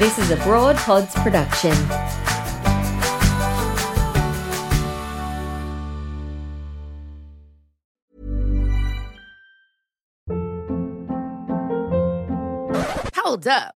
This is a Broad Pods production. Hold up.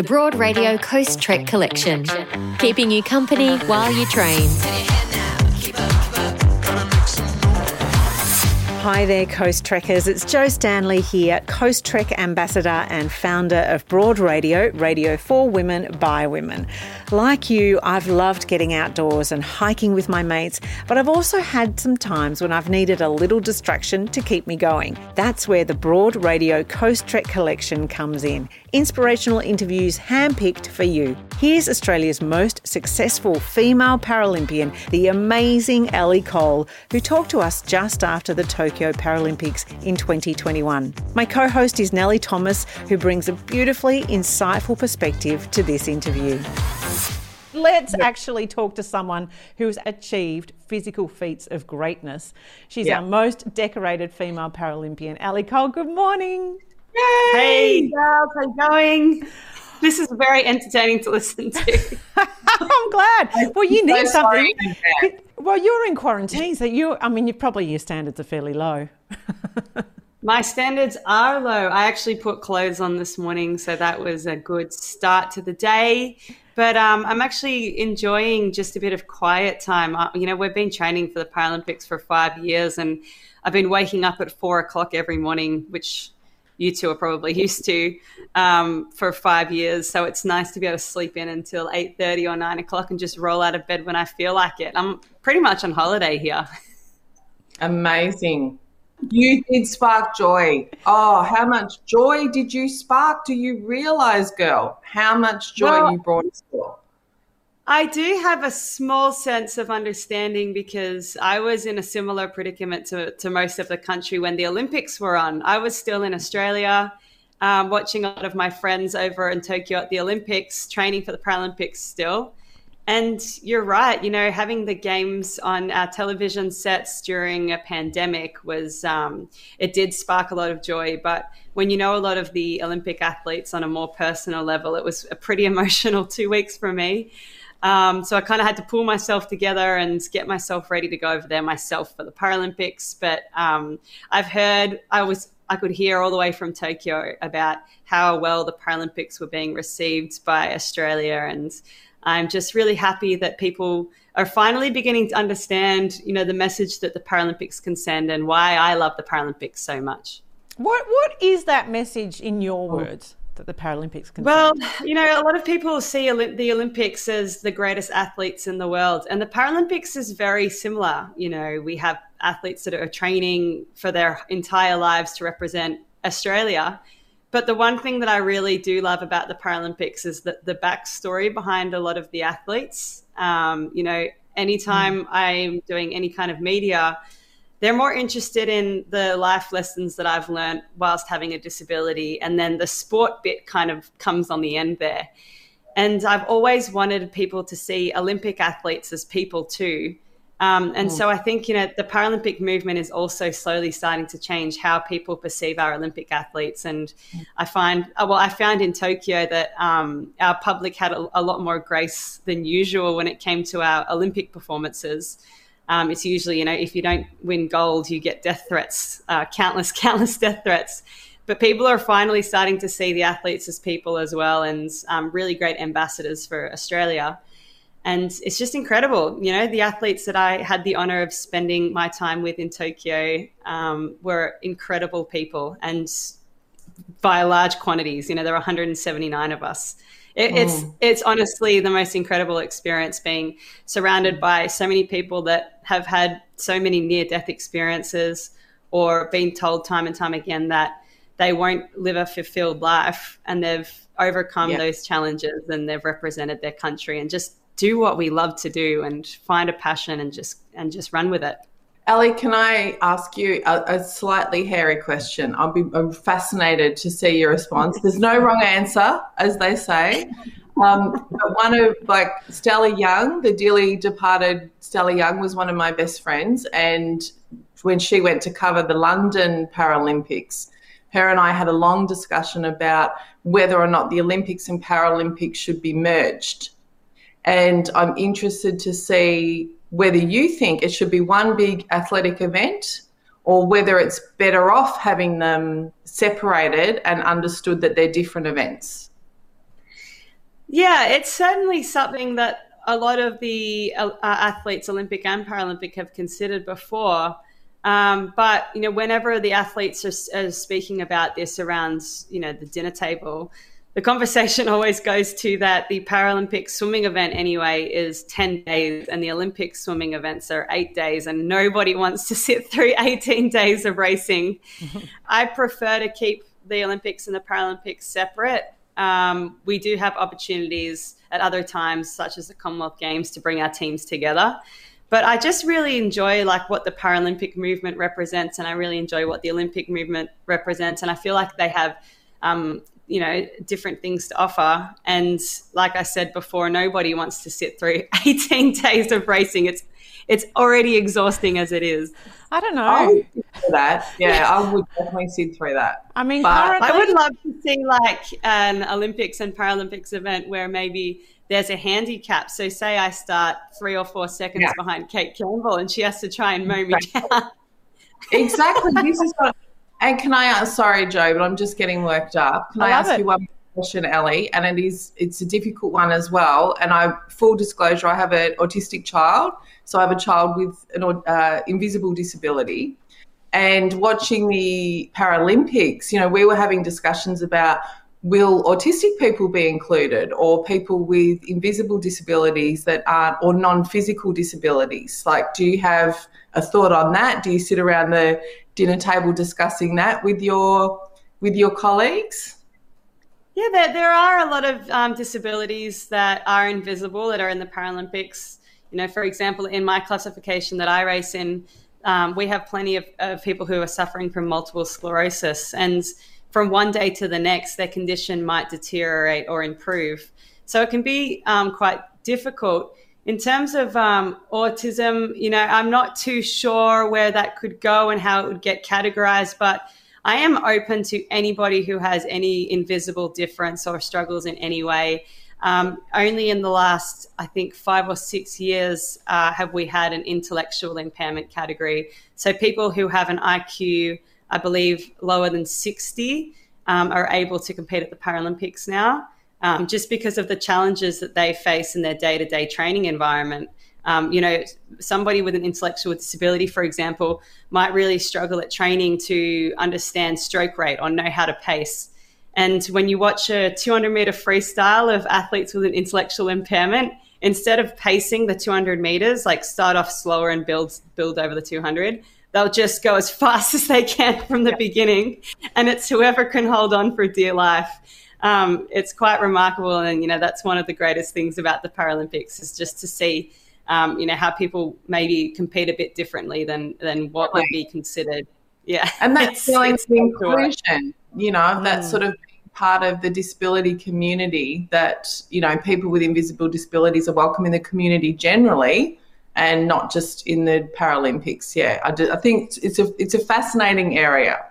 The Broad Radio Coast Trek Collection, keeping you company while you train. Hi there, Coastrekkers. It's Jo Stanley here, Coastrek ambassador and founder of Broad Radio, radio for women by women. Like you, I've loved getting outdoors and hiking with my mates, but I've also had some times when I've needed a little distraction to keep me going. That's where the Broad Radio Coastrek collection comes in. Inspirational interviews handpicked for you. Here's Australia's most successful female Paralympian, the amazing Ellie Cole, who talked to us just after the Tokyo Paralympics in 2021. My co host is Nelly Thomas, who brings a beautifully insightful perspective to this interview. Let's actually talk to someone who's achieved physical feats of greatness. She's Yeah. our most decorated female Paralympian. Ellie Cole, good morning. Yay! Hey, girls, how you going? This is very entertaining to listen to. I'm glad. Well, you so need something. Well, you're in quarantine, so you, I mean, you probably your standards are fairly low. My standards are low. I actually put clothes on this morning, so that was a good start to the day. But um, I'm actually enjoying just a bit of quiet time. Uh, you know, we've been training for the Paralympics for five years, and I've been waking up at four o'clock every morning, which you two are probably used to um, for five years. So it's nice to be able to sleep in until eight thirty or nine o'clock and just roll out of bed when I feel like it. I'm pretty much on holiday here. Amazing. You did spark joy. Oh, how much joy did you spark? Do you realize, girl, how much joy Well- you brought us all? I do have a small sense of understanding because I was in a similar predicament to, to most of the country when the Olympics were on. I was still in Australia, um, watching a lot of my friends over in Tokyo at the Olympics, training for the Paralympics still. And you're right, you know, having the games on our television sets during a pandemic was, um, it did spark a lot of joy. But when you know a lot of the Olympic athletes on a more personal level, it was a pretty emotional two weeks for me. Um, so I kind of had to pull myself together and get myself ready to go over there myself for the Paralympics. But um, I've heard, I was, I could hear all the way from Tokyo about how well the Paralympics were being received by Australia, and I'm just really happy that people are finally beginning to understand, you know, the message that the Paralympics can send and why I love the Paralympics so much. What What is that message in your words that the Paralympics can? Well, you know, a lot of people see Olymp- the Olympics as the greatest athletes in the world, and the Paralympics is very similar. You know, we have athletes that are training for their entire lives to represent Australia. But the one thing that I really do love about the Paralympics is that the backstory behind a lot of the athletes. Um, you know, anytime I'm doing any kind of media, they're more interested in the life lessons that I've learned whilst having a disability. And then the sport bit kind of comes on the end there. And I've always wanted people to see Olympic athletes as people too. Um, and so I think, you know, the Paralympic movement is also slowly starting to change how people perceive our Olympic athletes. And I find, uh, well, I found in Tokyo that um, our public had a, a lot more grace than usual when it came to our Olympic performances. Um, it's usually, you know, if you don't win gold, you get death threats, uh, countless, countless death threats. But people are finally starting to see the athletes as people as well, and um, really great ambassadors for Australia. And it's just incredible. You know, the athletes that I had the honor of spending my time with in Tokyo um, were incredible people and by large quantities. You know, there were 179 of us. It, It's it's honestly the most incredible experience being surrounded by so many people that have had so many near death experiences or been told time and time again that they won't live a fulfilled life and they've overcome Yeah. those challenges and they've represented their country and just do what we love to do and find a passion and just and just run with it. Ellie, can I ask you a, a slightly hairy question? I'll be I'm fascinated to see your response. There's no wrong answer, as they say. Um, but one of like Stella Young, the dearly departed Stella Young, was one of my best friends, and when she went to cover the London Paralympics, her and I had a long discussion about whether or not the Olympics and Paralympics should be merged. And I'm interested to see whether you think it should be one big athletic event or whether it's better off having them separated and understood that they're different events. Yeah, it's certainly something that a lot of the uh, athletes, Olympic and Paralympic, have considered before. Um, but you know, whenever the athletes are, are, speaking about this around, you know, the dinner table, the conversation always goes to that the Paralympic swimming event anyway is ten days, and the Olympic swimming events are eight days, and nobody wants to sit through eighteen days of racing. I prefer to keep the Olympics and the Paralympics separate. Um, we do have opportunities at other times, such as the Commonwealth Games, to bring our teams together. But I just really enjoy like what the Paralympic movement represents, and I really enjoy what the Olympic movement represents, and I feel like they have, um, you know, different things to offer. And like I said before, nobody wants to sit through 18 days of racing. It's it's already exhausting as it is. I don't know. I would that. Yeah, I would definitely sit through that. I mean, currently, I would love to see like an Olympics and Paralympics event where maybe there's a handicap. So say I start three or four seconds Yeah. behind Kate Campbell and she has to try and mow me down. Exactly. this is what. And can I ask? Sorry, Jo, but I'm just getting worked up. Can I I, ask it. you one question, Ellie? And it is it's a difficult one as well. And I full disclosure, I have an autistic child, so I have a child with an uh, invisible disability. And watching the Paralympics, you know, we were having discussions about will autistic people be included or people with invisible disabilities that aren't or non-physical disabilities like do you have a thought on that do you sit around the dinner table discussing that with your with your colleagues Yeah, there, there are a lot of um, disabilities that are invisible that are in the Paralympics. You know, for example, in my classification that I race in, um, we have plenty of, of people who are suffering from multiple sclerosis. And from one day to the next, their condition might deteriorate or improve. So it can be um, quite difficult. In terms of um, autism, you know, I'm not too sure where that could go and how it would get categorized, but I am open to anybody who has any invisible difference or struggles in any way. Um, only in the last, I think, five or six years uh, have we had an intellectual impairment category. So people who have an IQ, I believe, lower than 60 um, are able to compete at the Paralympics now, um, just because of the challenges that they face in their day to day training environment. Um, you know, somebody with an intellectual disability, for example, might really struggle at training to understand stroke rate or know how to pace. And when you watch a 200 meter freestyle of athletes with an intellectual impairment, instead of pacing the 200 meters, like start off slower and build build over the 200, they'll just go as fast as they can from the beginning, and it's whoever can hold on for dear life. Um, it's quite remarkable, and you know that's one of the greatest things about the Paralympics is just to see, um, you know, how people maybe compete a bit differently than than what would be considered. Yeah, and that's feeling of inclusion you know that Mm. sort of part of the disability community that you know people with invisible disabilities are welcome in the community generally and not just in the paralympics yeah i, do, I think it's a it's a fascinating area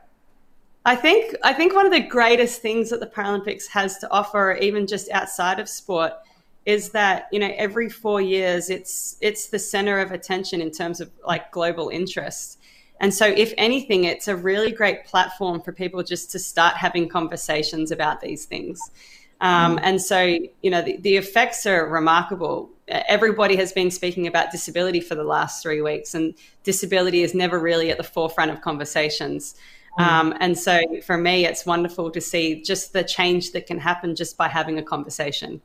I think I think one of the greatest things that the Paralympics has to offer, even just outside of sport, is that you know every four years it's it's the center of attention in terms of like global interest. And so, if anything, it's a really great platform for people just to start having conversations about these things. Um, and so, you know, the, the effects are remarkable. Everybody has been speaking about disability for the last three weeks, and disability is never really at the forefront of conversations. Um, and so, for me, it's wonderful to see just the change that can happen just by having a conversation.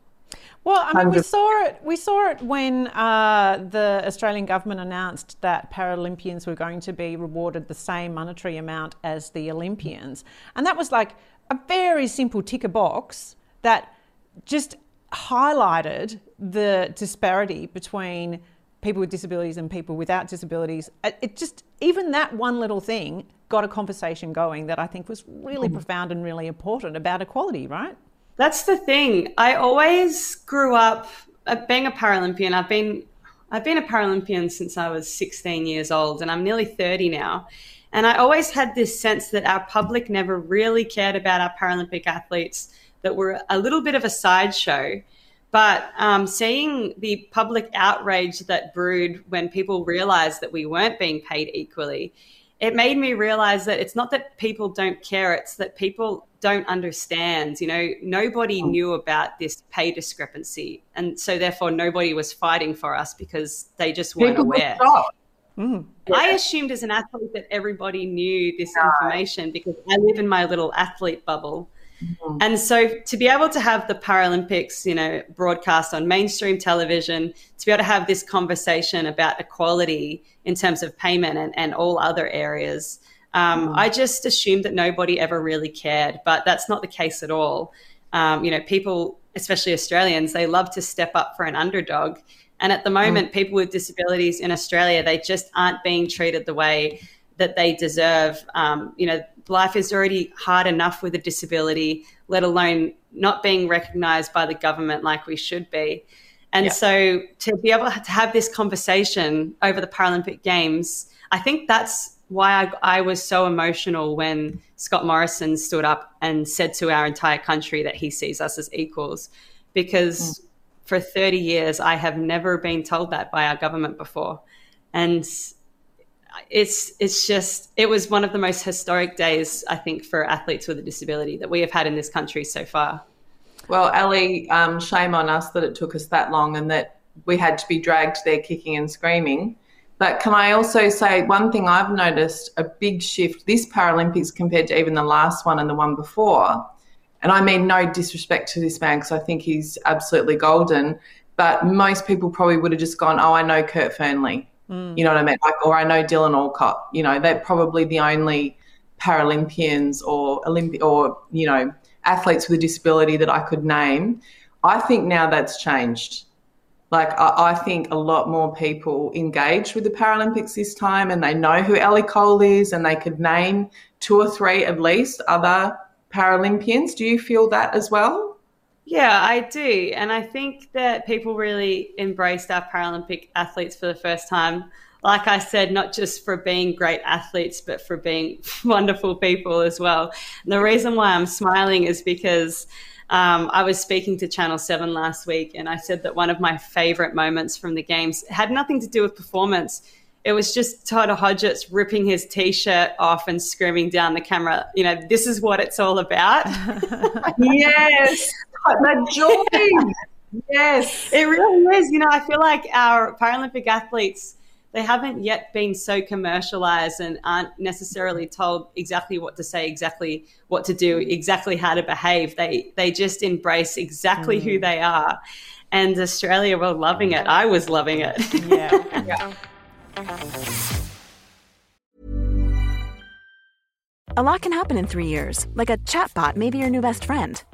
Well, I mean, we saw it. We saw it when uh, the Australian government announced that Paralympians were going to be rewarded the same monetary amount as the Olympians, and that was like a very simple ticker box that just highlighted the disparity between people with disabilities and people without disabilities. It just even that one little thing got a conversation going that I think was really mm. profound and really important about equality, right? That's the thing. I always grew up uh, being a Paralympian. I've been I've been a Paralympian since I was 16 years old and I'm nearly 30 now. And I always had this sense that our public never really cared about our Paralympic athletes, that were a little bit of a sideshow. But um, seeing the public outrage that brewed when people realized that we weren't being paid equally, it made me realize that it's not that people don't care, it's that people don't understand. You know, nobody oh. knew about this pay discrepancy. And so, therefore, nobody was fighting for us because they just weren't people aware. Mm. I assumed as an athlete that everybody knew this information because I live in my little athlete bubble. Mm-hmm. And so to be able to have the Paralympics, you know, broadcast on mainstream television, to be able to have this conversation about equality in terms of payment and, and all other areas, um, mm-hmm. I just assumed that nobody ever really cared, but that's not the case at all. Um, you know, people, especially Australians, they love to step up for an underdog. And at the mm. moment, mm-hmm. people with disabilities in Australia, they just aren't being treated the way that they deserve. Um, you know, life is already hard enough with a disability, let alone not being recognized by the government like we should be. And yeah. so to be able to have this conversation over the Paralympic Games, I think that's why I, I, was so emotional when Scott Morrison stood up and said to our entire country that he sees us as equals. Because mm. for 30 years, I have never been told that by our government before. And it's it's just it was one of the most historic days I think for athletes with a disability that we have had in this country so far. Well, Ellie, um, shame on us that it took us that long and that we had to be dragged there kicking and screaming. But can I also say one thing I've noticed a big shift this Paralympics compared to even the last one and the one before. And I mean no disrespect to this man because I think he's absolutely golden. But most people probably would have just gone, "Oh, I know Kurt Fearnley." Mm. You know what I mean? Like, or I know Dylan Alcott. You know, they're probably the only Paralympians or Olympi- or you know athletes with a disability that I could name. I think now that's changed. Like, I, I think a lot more people engaged with the Paralympics this time, and they know who Ellie Cole is, and they could name two or three at least other Paralympians. Do you feel that as well? Yeah, I do. And I think that people really embraced our Paralympic athletes for the first time. Like I said, not just for being great athletes, but for being wonderful people as well. And the reason why I'm smiling is because um, I was speaking to Channel 7 last week, and I said that one of my favorite moments from the games had nothing to do with performance. It was just Todd Hodgetts ripping his t shirt off and screaming down the camera, you know, this is what it's all about. yes that joy. yes. It really is. You know, I feel like our Paralympic athletes, they haven't yet been so commercialized and aren't necessarily told exactly what to say, exactly what to do, exactly how to behave. They they just embrace exactly mm. who they are. And Australia were loving it. I was loving it. Yeah. yeah. A lot can happen in three years, like a chatbot may be your new best friend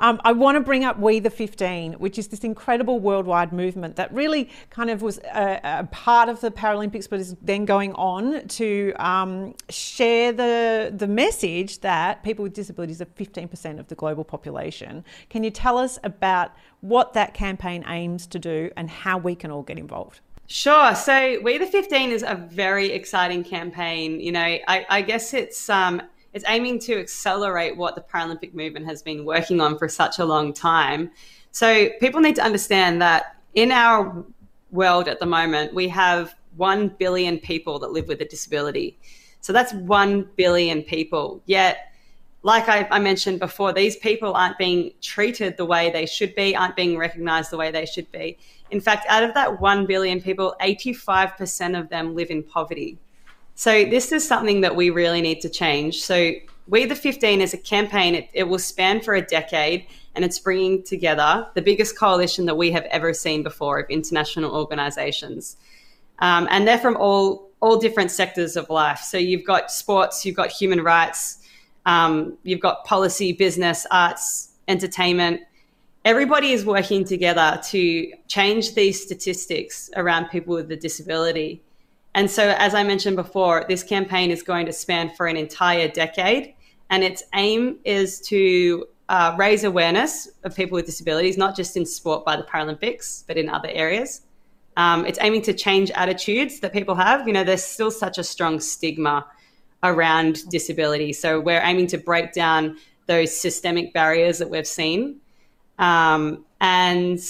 Um, I want to bring up We the 15, which is this incredible worldwide movement that really kind of was a, a part of the Paralympics, but is then going on to um, share the, the message that people with disabilities are 15% of the global population. Can you tell us about what that campaign aims to do and how we can all get involved? Sure. So We the 15 is a very exciting campaign. You know, I, I guess it's um, it's aiming to accelerate what the Paralympic movement has been working on for such a long time. So people need to understand that in our world at the moment, we have 1 billion people that live with a disability. So that's 1 billion people. Yet like I, I, mentioned before, these people aren't being treated the way they should be, aren't being recognized the way they should be. In fact, out of that 1 billion people, 85% of them live in poverty. So, this is something that we really need to change. So, We the 15 is a campaign, it, it will span for a decade, and it's bringing together the biggest coalition that we have ever seen before of international organizations. Um, and they're from all, all different sectors of life. So, you've got sports, you've got human rights um, you've got policy, business, arts, entertainment. Everybody is working together to change these statistics around people with a disability. And so, as I mentioned before, this campaign is going to span for an entire decade. And its aim is to uh, raise awareness of people with disabilities, not just in sport by the Paralympics, but in other areas. Um, it's aiming to change attitudes that people have. You know, there's still such a strong stigma around disability. So we're aiming to break down those systemic barriers that we've seen. Um, and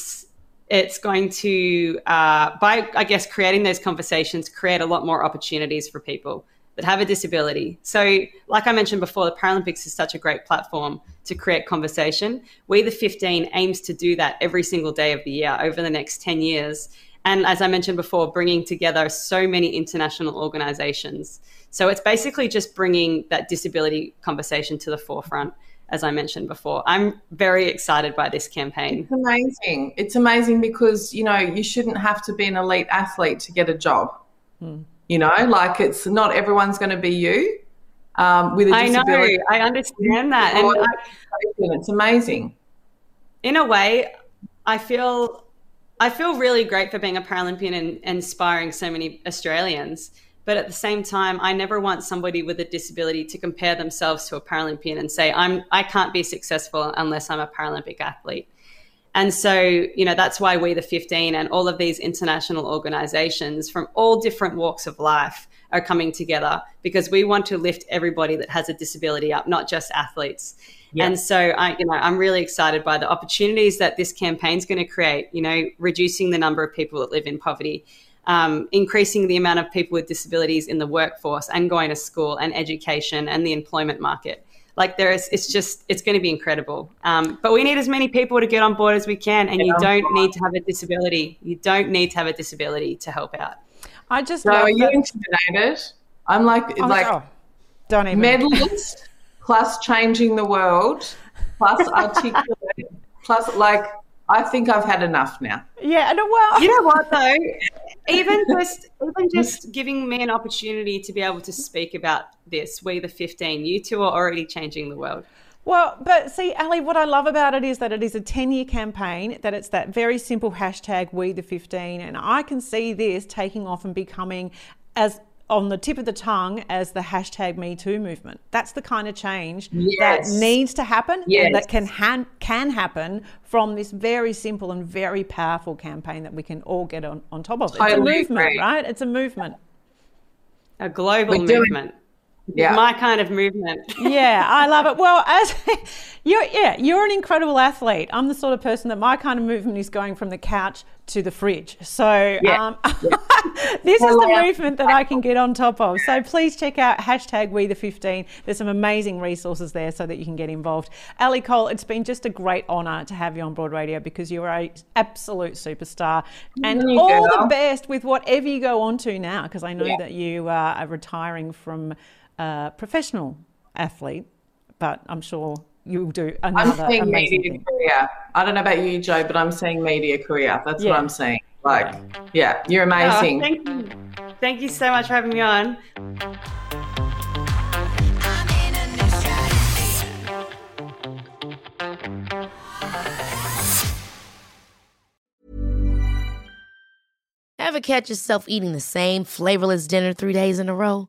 it's going to, uh, by, I guess, creating those conversations, create a lot more opportunities for people that have a disability. So, like I mentioned before, the Paralympics is such a great platform to create conversation. We, the 15, aims to do that every single day of the year over the next 10 years. And as I mentioned before, bringing together so many international organizations. So it's basically just bringing that disability conversation to the forefront, as I mentioned before. I'm very excited by this campaign. It's amazing. It's amazing because, you know, you shouldn't have to be an elite athlete to get a job. Hmm. You know, like it's not everyone's going to be you. Um, with a disability. I know, I understand that. And I, it's amazing. In a way, I feel I feel really great for being a Paralympian and, and inspiring so many Australians but at the same time, I never want somebody with a disability to compare themselves to a Paralympian and say, I'm, I can't be successful unless I'm a Paralympic athlete. And so, you know, that's why we, the 15, and all of these international organizations from all different walks of life are coming together because we want to lift everybody that has a disability up, not just athletes. And so, I, you know, I'm really excited by the opportunities that this campaign is going to create. You know, reducing the number of people that live in poverty, um, increasing the amount of people with disabilities in the workforce and going to school and education and the employment market. Like there is, it's just, it's going to be incredible. Um, but we need as many people to get on board as we can, and you don't need to have a disability. You don't need to have a disability to help out. I just. So are you intimidated? I'm like, oh, like, oh, don't even. medalist plus changing the world plus articulate plus like I think I've had enough now. Yeah, no, well, you know what though, even just even just giving me an opportunity to be able to speak about this, we the fifteen, you two are already changing the world. Well, but see, Ellie, what I love about it is that it is a 10 year campaign, that it's that very simple hashtag, we the 15. And I can see this taking off and becoming as on the tip of the tongue as the hashtag Me Too movement. That's the kind of change yes. that needs to happen yes. and that can ha- can happen from this very simple and very powerful campaign that we can all get on, on top of. Totally it's a movement, agree. right? It's a movement. A global We're movement. Doing- yeah. my kind of movement. yeah, I love it. Well, as you're, yeah, you're an incredible athlete. I'm the sort of person that my kind of movement is going from the couch to the fridge. So yeah. Um, yeah. this is the movement that I can get on top of. So please check out hashtag We the 15. There's some amazing resources there so that you can get involved. Ellie Cole, it's been just a great honour to have you on Broad Radio because you're a absolute superstar, and all the best with whatever you go on to now. Because I know yeah. that you uh, are retiring from a professional athlete, but I'm sure you'll do another I'm seeing media thing. career. I don't know about you, Jo, but I'm seeing media career. That's yeah. what I'm saying. Like, yeah, you're oh, amazing. Oh, thank you. Thank you so much for having me on. Ever catch yourself eating the same flavorless dinner three days in a row?